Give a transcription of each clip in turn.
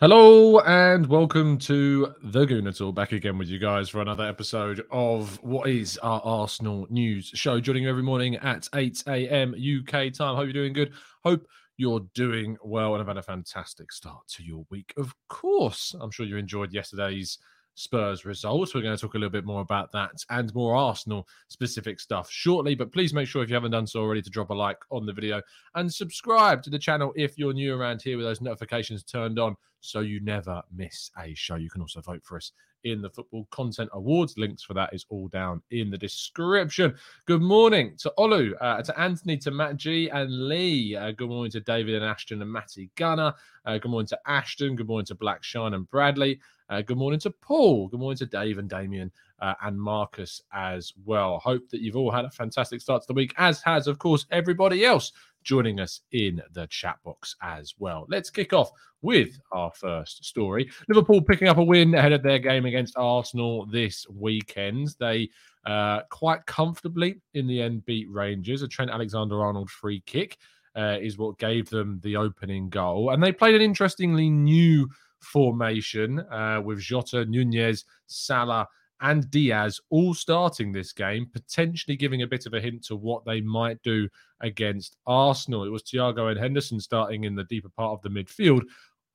Hello and welcome to the Gooner Talk. Back again with you guys for another episode of what is our Arsenal news show. Joining you every morning at 8 a.m. UK time. Hope you're doing good. Hope you're doing well and have had a fantastic start to your week. Of course, I'm sure you enjoyed yesterday's Spurs results. We're going to talk a little bit more about that and more Arsenal specific stuff shortly. But please make sure if you haven't done so already to drop a like on the video and subscribe to the channel if you're new around here with those notifications turned on so you never miss a show. You can also vote for us in the Football Content Awards. Links for that is all down in the description. Good morning to Olu, uh, to Anthony, to Matt G and Lee. Uh, good morning to David and Ashton and Matty Gunner. Uh, good morning to Ashton. Good morning to Black Shine and Bradley. Uh, good morning to Paul. Good morning to Dave and Damien uh, and Marcus as well. Hope that you've all had a fantastic start to the week, as has, of course, everybody else joining us in the chat box as well. Let's kick off with our first story. Liverpool picking up a win ahead of their game against Arsenal this weekend. They uh, quite comfortably in the end beat Rangers. A Trent Alexander Arnold free kick uh, is what gave them the opening goal. And they played an interestingly new formation uh, with Jota, Nunez, Salah, and Diaz all starting this game, potentially giving a bit of a hint to what they might do against Arsenal. It was Thiago and Henderson starting in the deeper part of the midfield.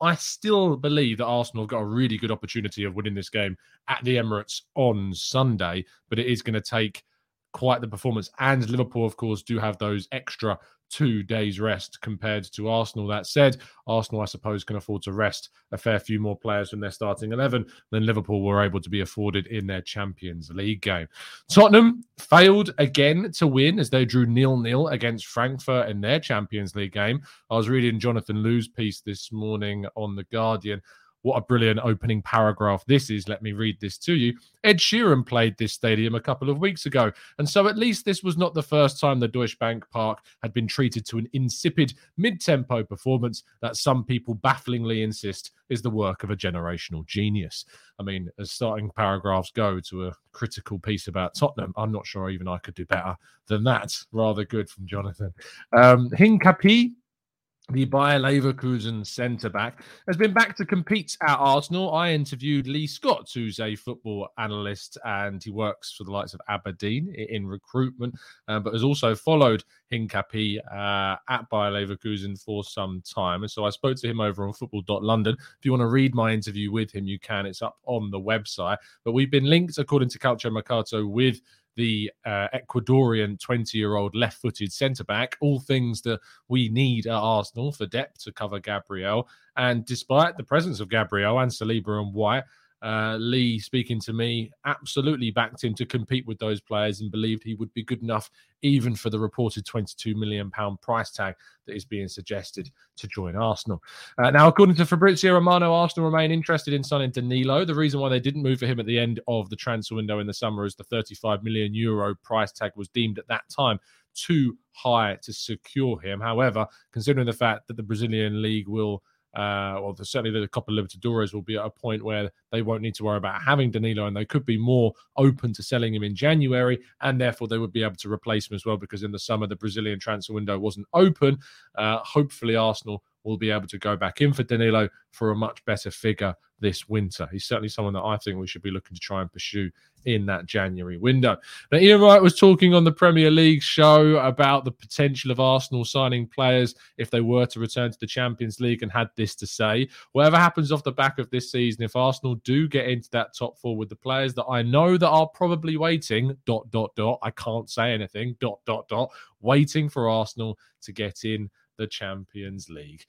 I still believe that Arsenal have got a really good opportunity of winning this game at the Emirates on Sunday, but it is going to take quite the performance. And Liverpool, of course, do have those extra two days rest compared to Arsenal. That said, Arsenal, I suppose, can afford to rest a fair few more players from their starting 11 than Liverpool were able to be afforded in their Champions League game. Tottenham failed again to win as they drew nil-nil against Frankfurt in their Champions League game. I was reading Jonathan Liew's piece this morning on The Guardian. What a brilliant opening paragraph this is. Let me read this to you. Ed Sheeran played this stadium a couple of weeks ago. And so at least this was not the first time the Deutsche Bank Park had been treated to an insipid mid tempo performance that some people bafflingly insist is the work of a generational genius. I mean, as starting paragraphs go to a critical piece about Tottenham, I'm not sure even I could do better than that. Rather good from Jonathan. Um, Hincapie the Bayer Leverkusen centre back, has been back to compete at Arsenal. I interviewed Lee Scott, who's a football analyst and he works for the likes of Aberdeen in recruitment, uh, but has also followed Hincapie uh, at Bayer Leverkusen for some time. And so I spoke to him over on football.london. If you want to read my interview with him, you can. It's up on the website. But we've been linked, according to Calcio Mercato, with the uh, Ecuadorian 20 year old left footed centre back, all things that we need at Arsenal for depth to cover Gabriel. And despite the presence of Gabriel and Saliba and White, uh, Lee, speaking to me, absolutely backed him to compete with those players and believed he would be good enough, even for the reported 22 million pound price tag that is being suggested to join Arsenal. Uh, now, according to Fabrizio Romano, Arsenal remain interested in signing Danilo. The reason why they didn't move for him at the end of the transfer window in the summer is the 35 million euro price tag was deemed at that time too high to secure him. However, considering the fact that the Brazilian league will uh, the, certainly the Copa Libertadores will be at a point where they won't need to worry about having Danilo and they could be more open to selling him in January and therefore they would be able to replace him as well because in the summer the Brazilian transfer window wasn't open. Uh, hopefully Arsenal will be able to go back in for Danilo for a much better figure this winter. He's certainly someone that I think we should be looking to try and pursue in that January window. Now, Ian Wright was talking on the Premier League show about the potential of Arsenal signing players if they were to return to the Champions League and had this to say. Whatever happens off the back of this season, if Arsenal do get into that top four with the players that I know that are probably waiting, dot, dot, dot, I can't say anything, dot, dot, dot, waiting for Arsenal to get in the Champions League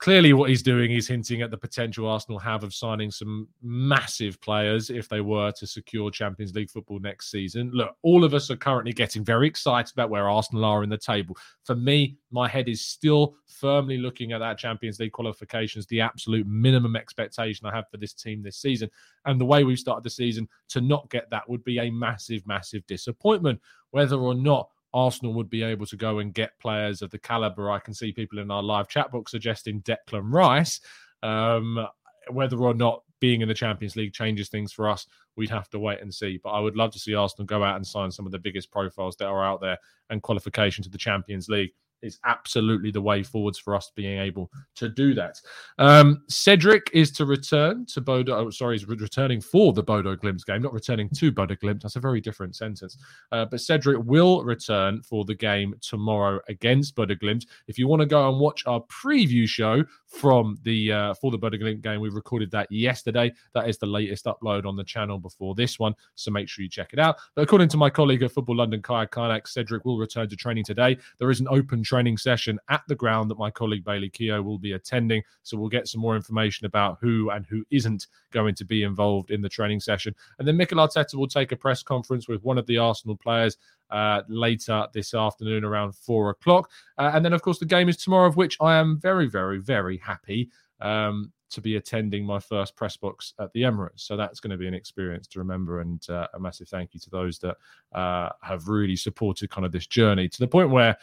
clearly what he's doing is hinting at the potential Arsenal have of signing some massive players if they were to secure Champions League football next season. Look, all of us are currently getting very excited about where Arsenal are in the table. For me, my head is still firmly looking at that Champions League qualifications, the absolute minimum expectation I have for this team this season. And the way we've started the season to not get that would be a massive, massive disappointment. Whether or not Arsenal would be able to go and get players of the caliber. I can see people in our live chat book suggesting Declan Rice. Um, whether or not being in the Champions League changes things for us, we'd have to wait and see. But I would love to see Arsenal go out and sign some of the biggest profiles that are out there and qualification to the Champions League is absolutely the way forwards for us being able to do that. Um, Cedric is to return to Bodo. Oh, sorry, he's returning for the Bodo Glimt game, not returning to Bodo Glimt. That's a very different sentence. Uh, but Cedric will return for the game tomorrow against Bodo Glimt. If you want to go and watch our preview show from the uh, for the Bodo Glimt game, we recorded that yesterday. That is the latest upload on the channel before this one, so make sure you check it out. But according to my colleague at Football London, Kaya Kaynak, Cedric will return to training today. There is an open training session at the ground that my colleague Bailey Keogh will be attending. So we'll get some more information about who and who isn't going to be involved in the training session. And then Mikel Arteta will take a press conference with one of the Arsenal players uh, later this afternoon around four o'clock. Uh, and then, of course, the game is tomorrow, of which I am very, very, very happy. Um, to be attending my first press box at the Emirates. So that's going to be an experience to remember. And uh, a massive thank you to those that uh, have really supported kind of this journey to the point where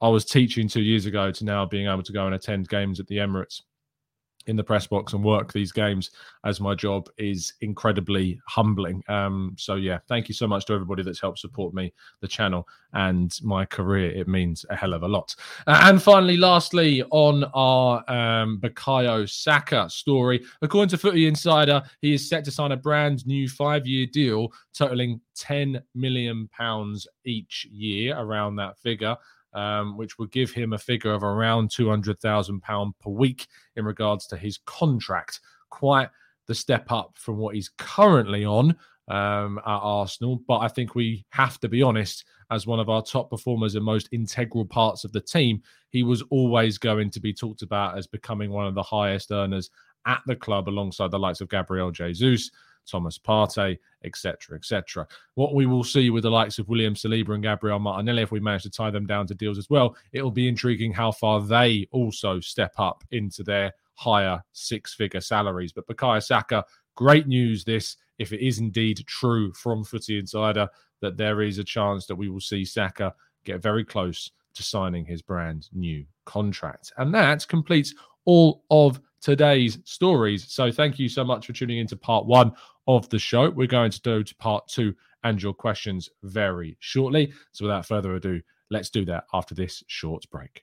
I was teaching two years ago to now being able to go and attend games at the Emirates in the press box and work these games as my job is incredibly humbling. Um, so yeah, thank you so much to everybody that's helped support me, the channel, and my career. It means a hell of a lot. Uh, and finally, lastly, on our um, Bukayo Saka story, according to Footy Insider, he is set to sign a brand new five-year deal totaling 10 million pounds each year, around that figure um, which would give him a figure of around £200,000 per week in regards to his contract. Quite the step up from what he's currently on um, at Arsenal. But I think we have to be honest, as one of our top performers and most integral parts of the team, he was always going to be talked about as becoming one of the highest earners at the club alongside the likes of Gabriel Jesus, Thomas Partey, etc., etc. What we will see with the likes of William Saliba and Gabriel Martinelli, if we manage to tie them down to deals as well, it'll be intriguing how far they also step up into their higher six-figure salaries. But Bukayo Saka, great news this, if it is indeed true from Footy Insider, that there is a chance that we will see Saka get very close to signing his brand new contract. And that completes all of today's stories. So thank you so much for tuning into part one of the show. We're going to go to part two and your questions very shortly. So without further ado, let's do that after this short break.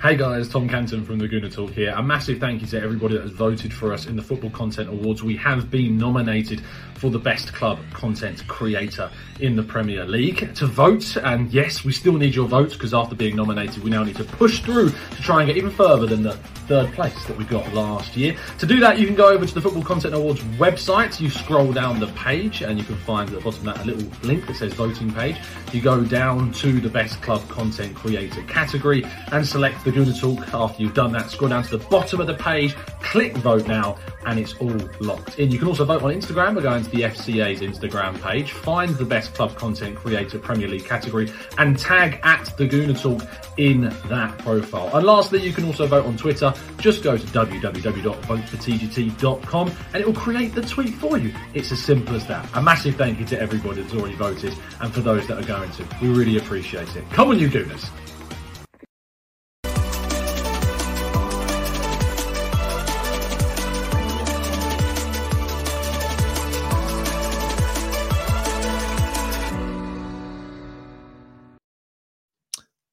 Hey guys, Tom Canton from the Gooner Talk here. A massive thank you to everybody that has voted for us in the Football Content Awards. We have been nominated for the best club content creator in the Premier League. To vote, and yes, we still need your votes because after being nominated, we now need to push through to try and get even further than the third place that we got last year. To do that, you can go over to the Football Content Awards website. You scroll down the page and you can find at the bottom of that a little link that says voting page. You go down to the best club content creator category and select the Gooner Talk. After you've done that, scroll down to the bottom of the page, click vote now, and it's all locked in. You can also vote on Instagram by going to the FCA's Instagram page, find the best club content creator Premier League category, and tag at the Gooner Talk in that profile. And lastly, you can also vote on Twitter. Just go to www.votefortgt.com and it will create the tweet for you. It's as simple as that. A massive thank you to everybody that's already voted and for those that are going to. We really appreciate it. Come on, you Gooners.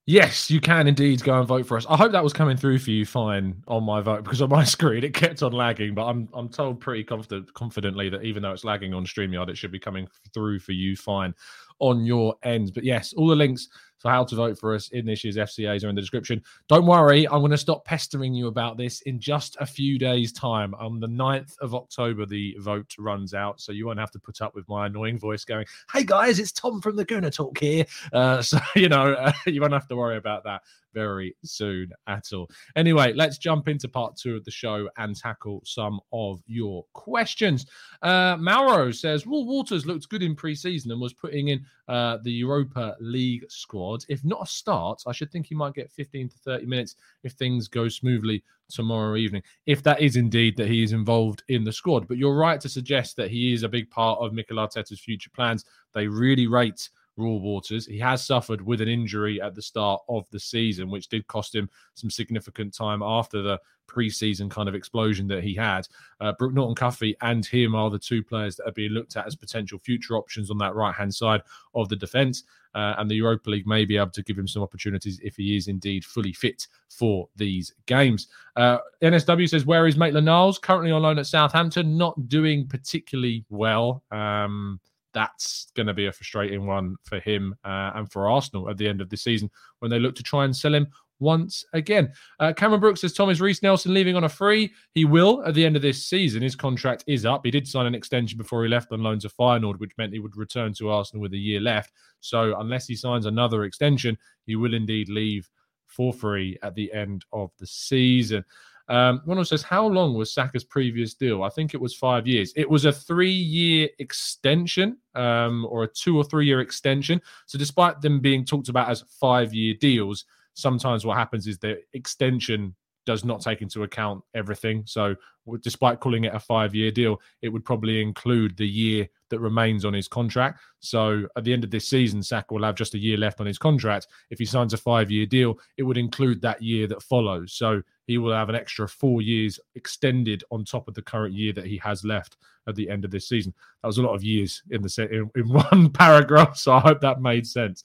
Yes, you can indeed go and vote for us. I hope that was coming through for you fine on my vote because on my screen it kept on lagging, but I'm I'm told pretty confident confidently that even though it's lagging on StreamYard, it should be coming through for you fine on your end. But yes, all the links for how to vote for us in this year's FCAs are in the description. Don't worry, I'm going to stop pestering you about this in just a few days' time. On the 9th of October, the vote runs out, so you won't have to put up with my annoying voice going, Hey guys, it's Tom from the Gooner Talk here. Uh, so, you know, uh, you won't have to worry about that very soon at all. Anyway, let's jump into part two of the show and tackle some of your questions. Uh, Mauro says, Reuell Walters looked good in pre season and was putting in uh, the Europa League squad. If not a start, I should think he might get 15 to 30 minutes if things go smoothly tomorrow evening. If that is indeed that he is involved in the squad. But you're right to suggest that he is a big part of Mikel Arteta's future plans. They really rate Reuell Walters. He has suffered with an injury at the start of the season, which did cost him some significant time after the preseason kind of explosion that he had. Uh, Brooke Norton Cuffy and him are the two players that are being looked at as potential future options on that right hand side of the defence. Uh, and the Europa League may be able to give him some opportunities if he is indeed fully fit for these games. Uh, NSW says, Where is Maitland Niles? Currently on loan at Southampton, not doing particularly well. Um, that's going to be a frustrating one for him uh, and for Arsenal at the end of the season when they look to try and sell him once again. Uh, Cameron Brooks says Thomas Reiss Nelson leaving on a free. He will at the end of this season. His contract is up. He did sign an extension before he left on loan to Feyenoord, which meant he would return to Arsenal with a year left. So unless he signs another extension, he will indeed leave for free at the end of the season. Um, Ronald says, How long was Saka's previous deal? I think it was five years. It was a three year extension um, or a two or three year extension. So, despite them being talked about as five year deals, sometimes what happens is the extension does not take into account everything. So, despite calling it a five year deal, it would probably include the year that remains on his contract. So, at the end of this season, Saka will have just a year left on his contract. If he signs a five year deal, it would include that year that follows. So, he will have an extra four years extended on top of the current year that he has left at the end of this season. That was a lot of years in the in, in one paragraph. So, I hope that made sense.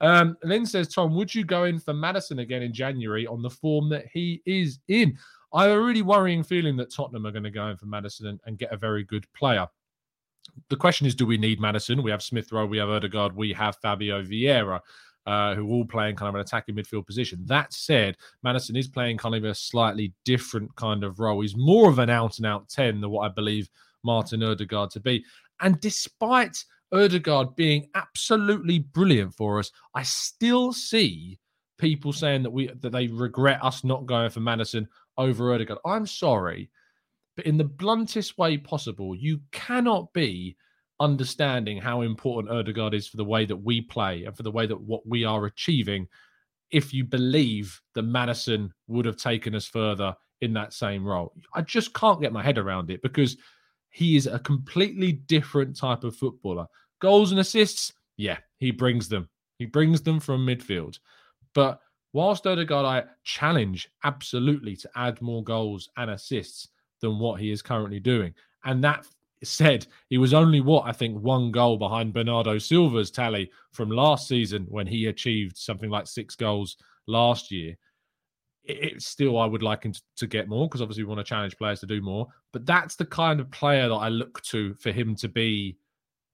Um, Lynn says, Tom, would you go in for Maddison again in January on the form that he is in? I have a really worrying feeling that Tottenham are going to go in for Maddison and, and get a very good player. The question is, do we need Maddison? We have Smith Rowe, we have Odegaard, we have Fabio Vieira. Uh, who all playing kind of an attacking midfield position. That said, Maddison is playing kind of a slightly different kind of role. He's more of an out and out 10 than what I believe Martin Odegaard to be. And despite Odegaard being absolutely brilliant for us, I still see people saying that we that they regret us not going for Maddison over Odegaard. I'm sorry, but in the bluntest way possible, you cannot be understanding how important Odegaard is for the way that we play and for the way that what we are achieving if you believe that Maddison would have taken us further in that same role. I just can't get my head around it because he is a completely different type of footballer. Goals and assists, yeah, he brings them. He brings them from midfield. But whilst Odegaard, I challenge absolutely to add more goals and assists than what he is currently doing. And that said, he was only what I think one goal behind Bernardo Silva's tally from last season when he achieved something like six goals last year. It's still, I would like him to get more because obviously we want to challenge players to do more. But that's the kind of player that I look to for him to be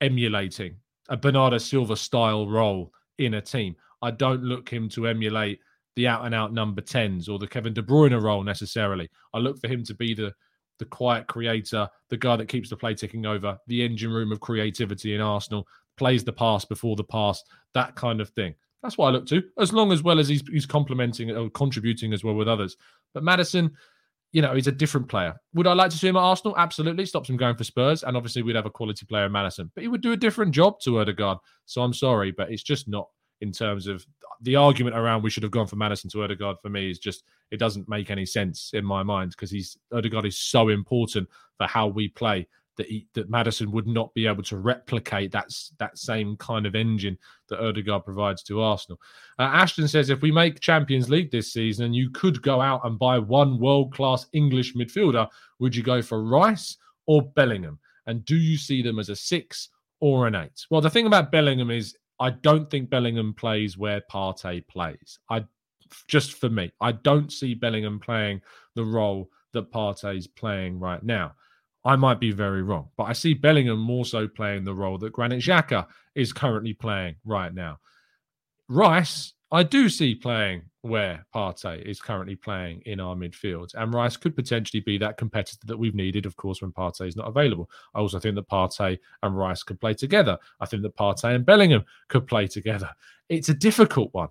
emulating a Bernardo Silva style role in a team. I don't look him to emulate the out and out number 10s or the Kevin De Bruyne role necessarily. I look for him to be the the quiet creator, the guy that keeps the play ticking over, the engine room of creativity in Arsenal, plays the pass before the pass, that kind of thing. That's what I look to, as long as well as he's, he's complementing or contributing as well with others. But Maddison, you know, he's a different player. Would I like to see him at Arsenal? Absolutely. Stops him going for Spurs. And obviously, we'd have a quality player in Maddison, but he would do a different job to Odegaard. So I'm sorry, but it's just not in terms of the argument around we should have gone from Maddison to Odegaard for me is just it doesn't make any sense in my mind because he's Odegaard is so important for how we play that he, that Maddison would not be able to replicate that that same kind of engine that Odegaard provides to Arsenal. Uh, Ashton says if we make Champions League this season and you could go out and buy one world class English midfielder, would you go for Rice or Bellingham? And do you see them as a six or an eight? Well, the thing about Bellingham is I don't think Bellingham plays where Partey plays. I just for me, I don't see Bellingham playing the role that Partey is playing right now. I might be very wrong, but I see Bellingham more so playing the role that Granit Xhaka is currently playing right now. Rice, I do see playing where Partey is currently playing in our midfield, and Rice could potentially be that competitor that we've needed, of course, when Partey is not available. I also think that Partey and Rice could play together. I think that Partey and Bellingham could play together. It's a difficult one.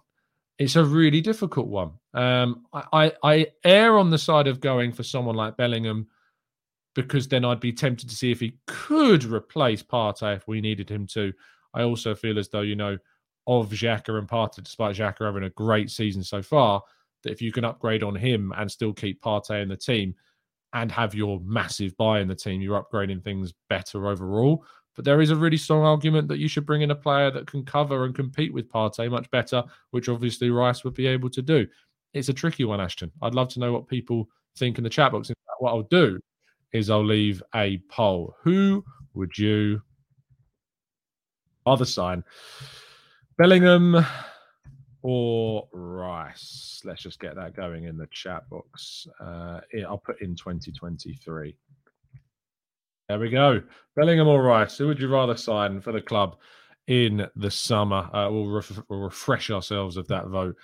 It's a really difficult one. Um, I, I, I err on the side of going for someone like Bellingham because then I'd be tempted to see if he could replace Partey if we needed him to. I also feel as though, you know, of Xhaka and Partey, despite Xhaka having a great season so far, that if you can upgrade on him and still keep Partey in the team and have your massive buy in the team, you're upgrading things better overall. But there is a really strong argument that you should bring in a player that can cover and compete with Partey much better, which obviously Rice would be able to do. It's a tricky one, Ashton. I'd love to know what people think in the chat box. What I'll do is I'll leave a poll. Who would you other sign? Bellingham or Rice? Let's just get that going in the chat box. Uh, I'll put in 2023. There we go. Bellingham or Rice? Who would you rather sign for the club in the summer? Uh, we'll, ref- we'll refresh ourselves of that vote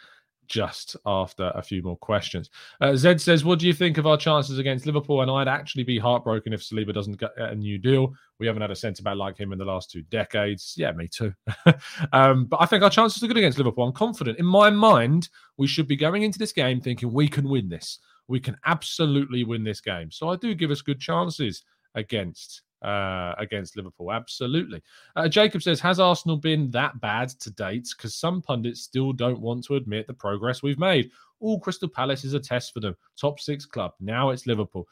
just after a few more questions. Uh, Zed says, What do you think of our chances against Liverpool? And I'd actually be heartbroken if Saliba doesn't get a new deal. We haven't had a centre back like him in the last two decades. Yeah, me too. um, but I think our chances are good against Liverpool. I'm confident. In my mind, we should be going into this game thinking we can win this. We can absolutely win this game. So I do give us good chances against uh, against Liverpool. Absolutely. Uh, Jacob says, Has Arsenal been that bad to date? Because some pundits still don't want to admit the progress we've made. All Crystal Palace is a test for them. Top six club. Now it's Liverpool.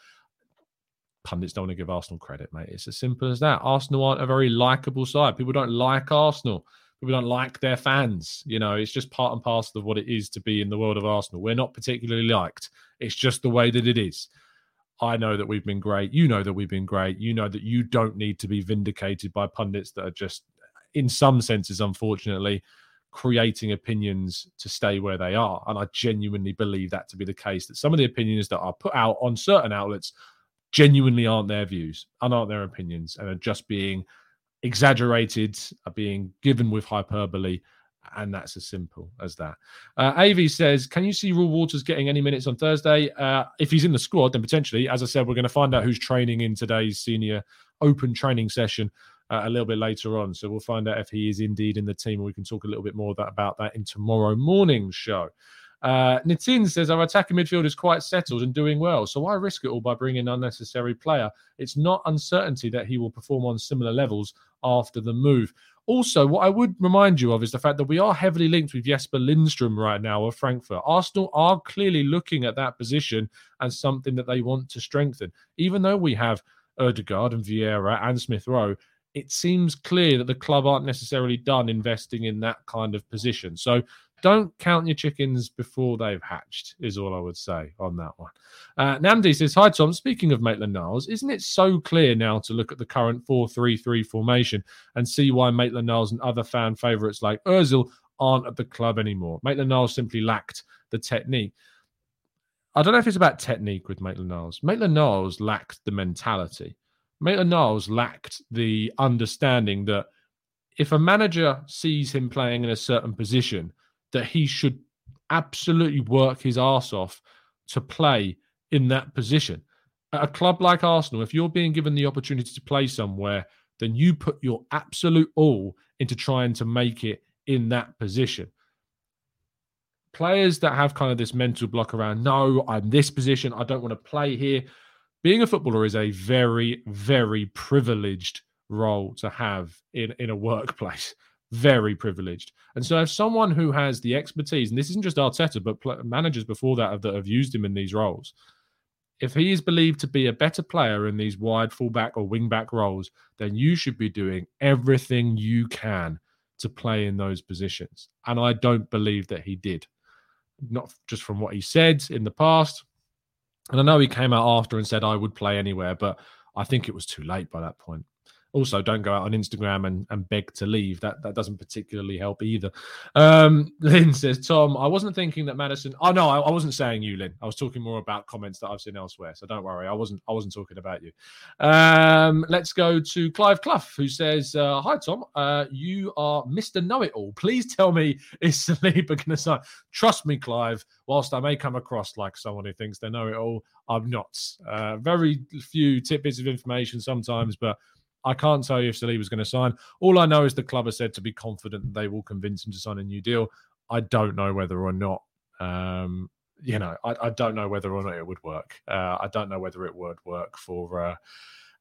Pundits don't want to give Arsenal credit, mate. It's as simple as that. Arsenal aren't a very likable side. People don't like Arsenal. People don't like their fans. You know, it's just part and parcel of what it is to be in the world of Arsenal. We're not particularly liked. It's just the way that it is. I know that we've been great. You know that we've been great. You know that you don't need to be vindicated by pundits that are just, in some senses, unfortunately, creating opinions to stay where they are. And I genuinely believe that to be the case, that some of the opinions that are put out on certain outlets genuinely aren't their views and aren't their opinions and are just being exaggerated, are being given with hyperbole and that's as simple as that. Uh, AV says, "Can you see Reuell Walters getting any minutes on Thursday? Uh, if he's in the squad, then potentially. As I said, we're going to find out who's training in today's senior open training session uh, a little bit later on. So we'll find out if he is indeed in the team, and we can talk a little bit more that, about that in tomorrow morning's show." Uh, Nitin says our attacking midfield is quite settled and doing well, so why risk it all by bringing an unnecessary player? It's not uncertainty that he will perform on similar levels after the move Also, what I would remind you of is the fact that we are heavily linked with Jesper Lindstrom right now of Frankfurt. Arsenal are clearly looking at that position as something that they want to strengthen. Even though we have Odegaard and Vieira and Smith Rowe, it seems clear that the club aren't necessarily done investing in that kind of position. So don't count your chickens before they've hatched, is all I would say on that one. Uh, Namdi says, Hi, Tom. Speaking of Maitland Niles, isn't it so clear now to look at the current 4 3 3 formation and see why Maitland Niles and other fan favourites like Ozil aren't at the club anymore? Maitland Niles simply lacked the technique. I don't know if it's about technique with Maitland Niles. Maitland Niles lacked the mentality. Maitland Niles lacked the understanding that if a manager sees him playing in a certain position, that he should absolutely work his ass off to play in that position. At a club like Arsenal, if you're being given the opportunity to play somewhere, then you put your absolute all into trying to make it in that position. Players that have kind of this mental block around, no, I'm this position, I don't want to play here. Being a footballer is a very, very privileged role to have in, in a workplace very privileged. And so, if someone who has the expertise, and this isn't just Arteta, but managers before that have, that have used him in these roles, if he is believed to be a better player in these wide fullback or wingback roles, then you should be doing everything you can to play in those positions. And I don't believe that he did, not just from what he said in the past. And I know he came out after and said I would play anywhere, but I think it was too late by that point. Also, don't go out on Instagram and, and beg to leave. That that doesn't particularly help either. Um, Lynn says, Tom, I wasn't thinking that Maddison. Oh no, I, I, wasn't saying you, Lynn. I was talking more about comments that I've seen elsewhere. So don't worry, I wasn't. I wasn't talking about you. Um, let's go to Clive Clough, who says, uh, "Hi Tom, uh, you are Mister Know It All. Please tell me is Saliba going to sign? Trust me, Clive. Whilst I may come across like someone who thinks they know it all, I'm not. Uh, very few tidbits of information sometimes, but." I can't tell you if Saliba's going to sign. All I know is the club has said to be confident they will convince him to sign a new deal. I don't know whether or not, um, you know, I, I, don't know whether or not it would work. Uh, I don't know whether it would work for uh,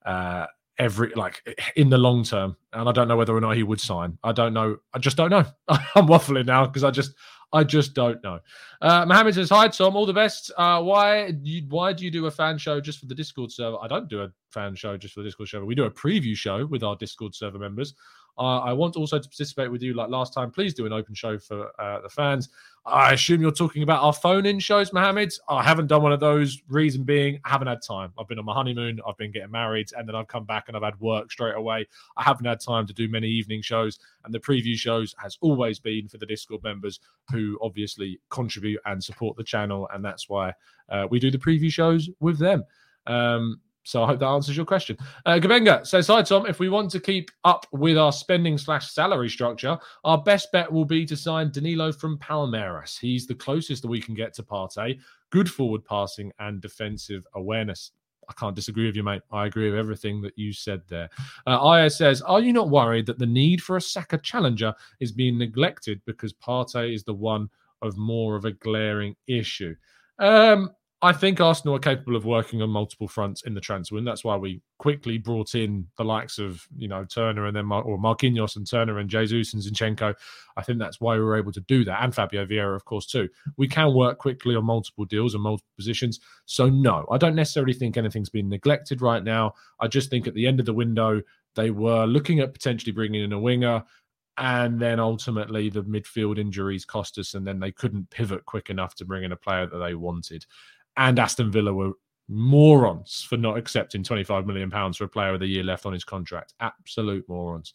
uh, every, like, in the long term. And I don't know whether or not he would sign. I don't know. I just don't know. I'm waffling now because I just, I just don't know. Uh, Mohammed says, "Hi Tom, all the best. Uh, why you, why do you do a fan show just for the Discord server? I don't do a fan show just for the Discord server. We do a preview show with our Discord server members. Uh, I want also to participate with you like last time. Please do an open show for uh, the fans. I assume you're talking about our phone in shows, Mohammed. I haven't done one of those. Reason being, I haven't had time. I've been on my honeymoon, I've been getting married, and then I've come back and I've had work straight away. I haven't had time to do many evening shows, and the preview shows has always been for the Discord members who obviously contribute and support the channel, and that's why uh, we do the preview shows with them. Um, so I hope that answers your question. Uh, Gabenga says, Hi, Tom. If we want to keep up with our spending slash salary structure, our best bet will be to sign Danilo from Palmeiras. He's the closest that we can get to Partey. Good forward passing and defensive awareness. I can't disagree with you, mate. I agree with everything that you said there. Uh, Aya says, Are you not worried that the need for a Saka challenger is being neglected because Partey is the one of more of a glaring issue? Um, I think Arsenal are capable of working on multiple fronts in the transfer, window. that's why we quickly brought in the likes of you know Turner and then Mar- or Marquinhos and Turner and Jesus and Zinchenko. I think that's why we were able to do that, and Fabio Vieira, of course, too. We can work quickly on multiple deals and multiple positions. So no, I don't necessarily think anything's been neglected right now. I just think at the end of the window they were looking at potentially bringing in a winger and then ultimately the midfield injuries cost us and then they couldn't pivot quick enough to bring in a player that they wanted and Aston Villa were morons for not accepting 25 million pounds for a player with a year left on his contract. Absolute morons.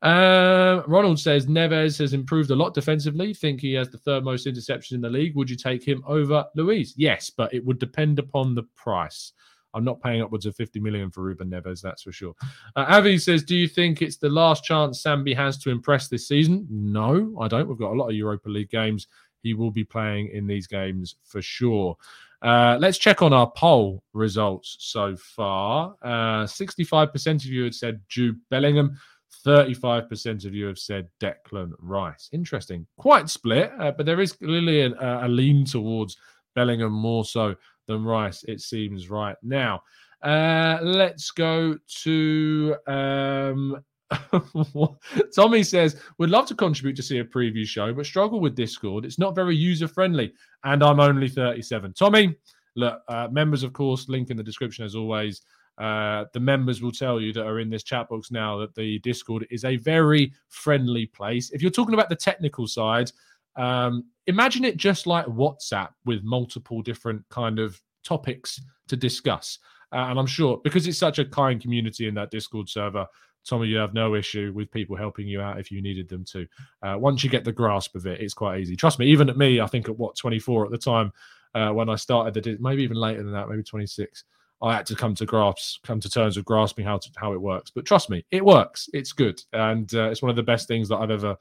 Uh, Ronald says Neves has improved a lot defensively. Think he has the third most interceptions in the league. Would you take him over Luiz? Yes, but it would depend upon the price. I'm not paying upwards of 50 million for Ruben Neves, that's for sure. Uh, Avi says, Do you think it's the last chance Sambi has to impress this season? No, I don't. We've got a lot of Europa League games. He will be playing in these games for sure. Uh, let's check on our poll results so far. Uh, 65% of you had said Jude Bellingham. 35% of you have said Declan Rice. Interesting. Quite split, uh, but there is clearly a, lean towards Bellingham more so than Rice, it seems, right now. Uh, let's go to um, Tommy says, would love to contribute to see a preview show, but struggle with Discord. It's not very user friendly, and I'm only 37. Tommy, look, uh, members, of course, link in the description as always. Uh, the members will tell you that are in this chat box now that the Discord is a very friendly place. If you're talking about the technical side, um, imagine it just like WhatsApp with multiple different kind of topics to discuss. Uh, and I'm sure because it's such a kind community in that Discord server, Tommy, you have no issue with people helping you out if you needed them to. Uh, once you get the grasp of it, it's quite easy. Trust me, even at me, I think at what 24 at the time uh, when I started, the maybe even later than that, maybe 26. I had to come to grasp, come to terms with grasping how to, how it works. But trust me, it works. It's good, and uh, it's one of the best things that I've ever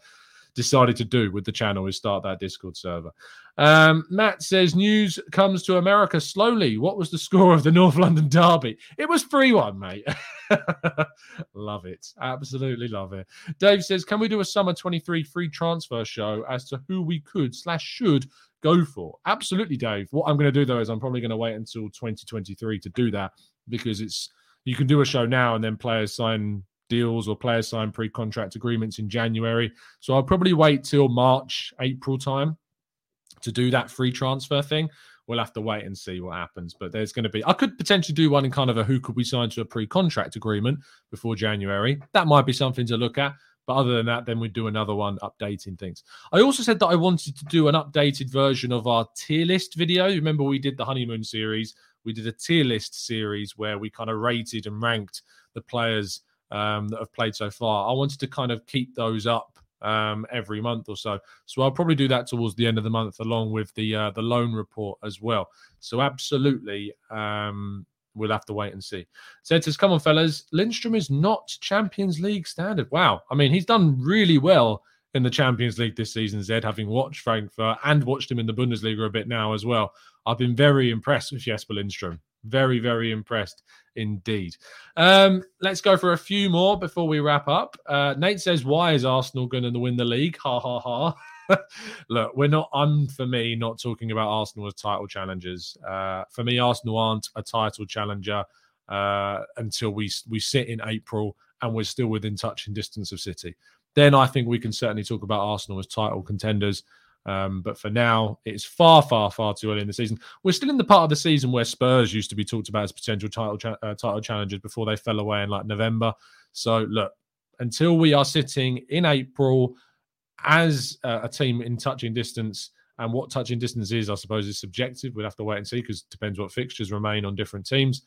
decided to do with the channel is start that Discord server. Um, Matt says news comes to America slowly. What was the score of the North London Derby? It was 3 1, mate. love it. Absolutely love it. Dave says, Can we do a summer 23 free transfer show as to who we could slash should go for? Absolutely, Dave. What I'm going to do though is I'm probably going to wait until 2023 to do that because it's you can do a show now and then players sign deals or players sign pre-contract agreements in January. So I'll probably wait till March, April time to do that free transfer thing. We'll have to wait and see what happens. But there's going to be, I could potentially do one in kind of a who could we sign to a pre-contract agreement before January. That might be something to look at. But other than that, then we'd do another one updating things. I also said that I wanted to do an updated version of our tier list video. Remember, we did the honeymoon series. We did a tier list series where we kind of rated and ranked the players um, that have played so far. I wanted to kind of keep those up um, every month or so. So I'll probably do that towards the end of the month, along with the uh, the loan report as well. So absolutely, um, we'll have to wait and see. Said says, "Come on, fellas, Lindstrom is not Champions League standard." Wow, I mean, he's done really well in the Champions League this season. Zed, having watched Frankfurt and watched him in the Bundesliga a bit now as well, I've been very impressed with Jesper Lindstrom. Very, very impressed indeed. Um, let's go for a few more before we wrap up. Uh, Nate says, "Why is Arsenal going to win the league?" Ha ha ha. Look, we're not. I'm for me not talking about Arsenal as title challengers. Uh, for me, Arsenal aren't a title challenger uh, until we we sit in April and we're still within touching distance of City. Then I think we can certainly talk about Arsenal as title contenders. Um, but for now, it's far, far, far too early in the season. We're still in the part of the season where Spurs used to be talked about as potential title cha- uh, title challengers before they fell away in like November. So look, until we are sitting in April as uh, a team in touching distance, and what touching distance is, I suppose, is subjective. We'll have to wait and see because it depends what fixtures remain on different teams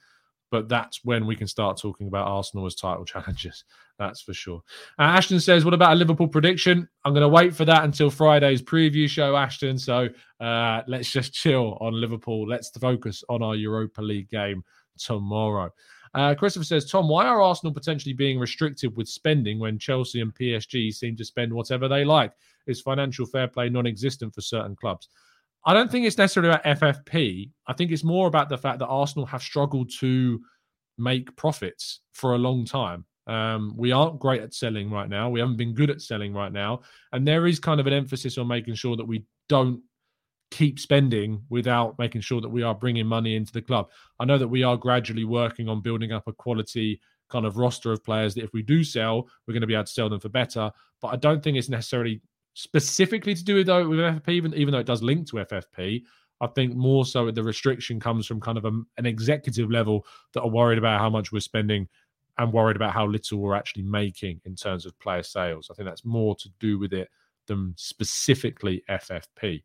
but that's when we can start talking about Arsenal as title challengers. That's for sure. Uh, Ashton says, What about a Liverpool prediction? I'm going to wait for that until Friday's preview show, Ashton. So uh, let's just chill on Liverpool. Let's focus on our Europa League game tomorrow. Uh, Christopher says, Tom, why are Arsenal potentially being restricted with spending when Chelsea and PSG seem to spend whatever they like? Is financial fair play non existent for certain clubs? I don't think it's necessarily about FFP. I think it's more about the fact that Arsenal have struggled to make profits for a long time. Um, we aren't great at selling right now. We haven't been good at selling right now. And there is kind of an emphasis on making sure that we don't keep spending without making sure that we are bringing money into the club. I know that we are gradually working on building up a quality kind of roster of players that if we do sell, we're going to be able to sell them for better. But I don't think it's necessarily specifically to do with, with FFP, even, even though it does link to FFP. I think more so the restriction comes from kind of a, an executive level that are worried about how much we're spending and worried about how little we're actually making in terms of player sales. I think that's more to do with it than specifically FFP.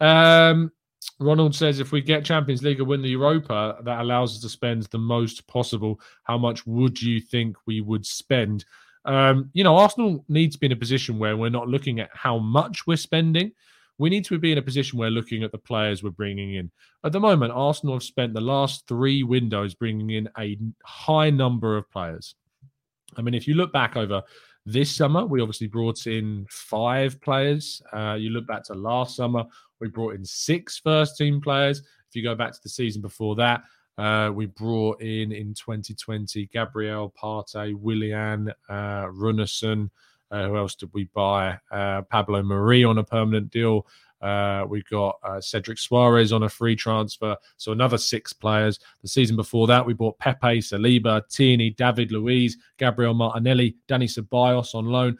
Um, Ronald says if we get Champions League or win the Europa, that allows us to spend the most possible. How much would you think we would spend? Um, you know, Arsenal needs to be in a position where we're not looking at how much we're spending. We need to be in a position where looking at the players we're bringing in. At the moment, Arsenal have spent the last three windows bringing in a high number of players. I mean, if you look back over this summer, we obviously brought in five players. Uh, you look back to last summer, we brought in six first team players. If you go back to the season before that, uh, we brought in in 2020 Gabriel Partey, Willian, uh, Runarsson. Uh, who else did we buy? Uh, Pablo Marie on a permanent deal. Uh, we've got uh, Cedric Soares on a free transfer, so another six players. The season before that, we bought Pepe, Saliba, Tierney, David Luiz, Gabriel Martinelli, Dani Ceballos on loan.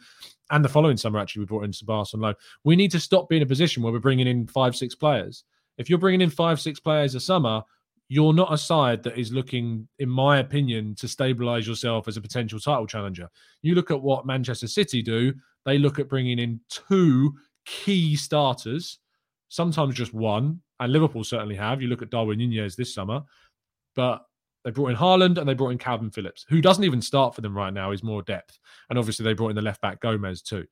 And the following summer, actually, we brought in Ceballos on loan. We need to stop being in a position where we're bringing in five, six players. If you're bringing in five, six players a summer, you're not a side that is looking, in my opinion, to stabilize yourself as a potential title challenger. You look at what Manchester City do, they look at bringing in two key starters, sometimes just one, and Liverpool certainly have. You look at Darwin Nunez this summer, but they brought in Haaland and they brought in Kalvin Phillips, who doesn't even start for them right now. is more depth, and obviously they brought in the left back Gomez too,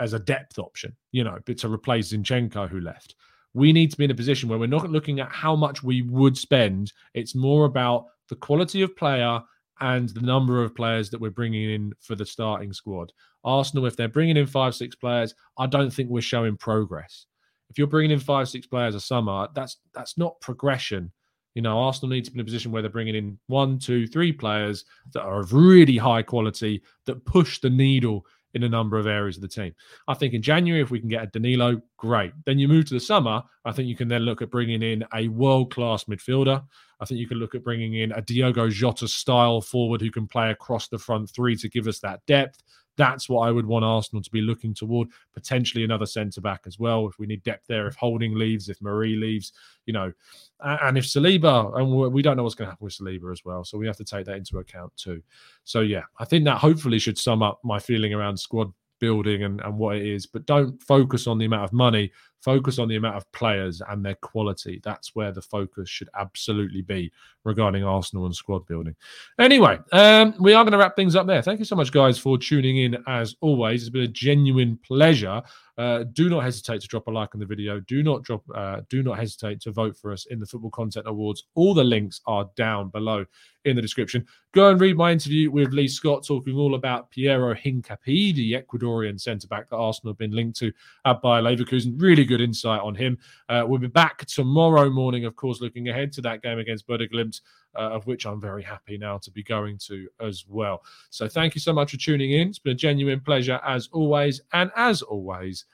as a depth option. You know, to replace Zinchenko who left we need to be in a position where we're not looking at how much we would spend. It's more about the quality of player and the number of players that we're bringing in for the starting squad. Arsenal, if they're bringing in five, six players, I don't think we're showing progress. If you're bringing in five, six players a summer, that's that's not progression. You know, Arsenal need to be in a position where they're bringing in one, two, three players that are of really high quality that push the needle in a number of areas of the team. I think in January, if we can get a Danilo, great. Then you move to the summer. I think you can then look at bringing in a world class midfielder. I think you can look at bringing in a Diogo Jota style forward who can play across the front three to give us that depth. That's what I would want Arsenal to be looking toward. Potentially another centre back as well. If we need depth there, if Holding leaves, if Mari leaves, you know, and if Saliba, and we don't know what's going to happen with Saliba as well. So we have to take that into account too. So yeah, I think that hopefully should sum up my feeling around squad building and, and what it is, but don't focus on the amount of money. Focus on the amount of players and their quality. That's where the focus should absolutely be regarding Arsenal and squad building. Anyway, um, we are going to wrap things up there. Thank you so much, guys, for tuning in as always. It's been a genuine pleasure. Uh, do not hesitate to drop a like on the video. Do not drop. Uh, do not hesitate to vote for us in the Football Content Awards. All the links are down below in the description. Go and read my interview with Lee Scott talking all about Piero Hincapié, the Ecuadorian centre back that Arsenal have been linked to at Bayer Leverkusen. Really good insight on him. Uh, we'll be back tomorrow morning, of course, looking ahead to that game against Bodø/Glimt, uh, of which I'm very happy now to be going to as well. So thank you so much for tuning in. It's been a genuine pleasure as always. And as always,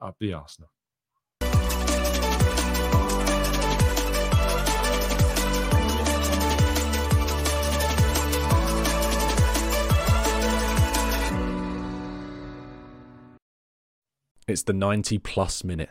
up the Arsenal. It's the 90 plus minute.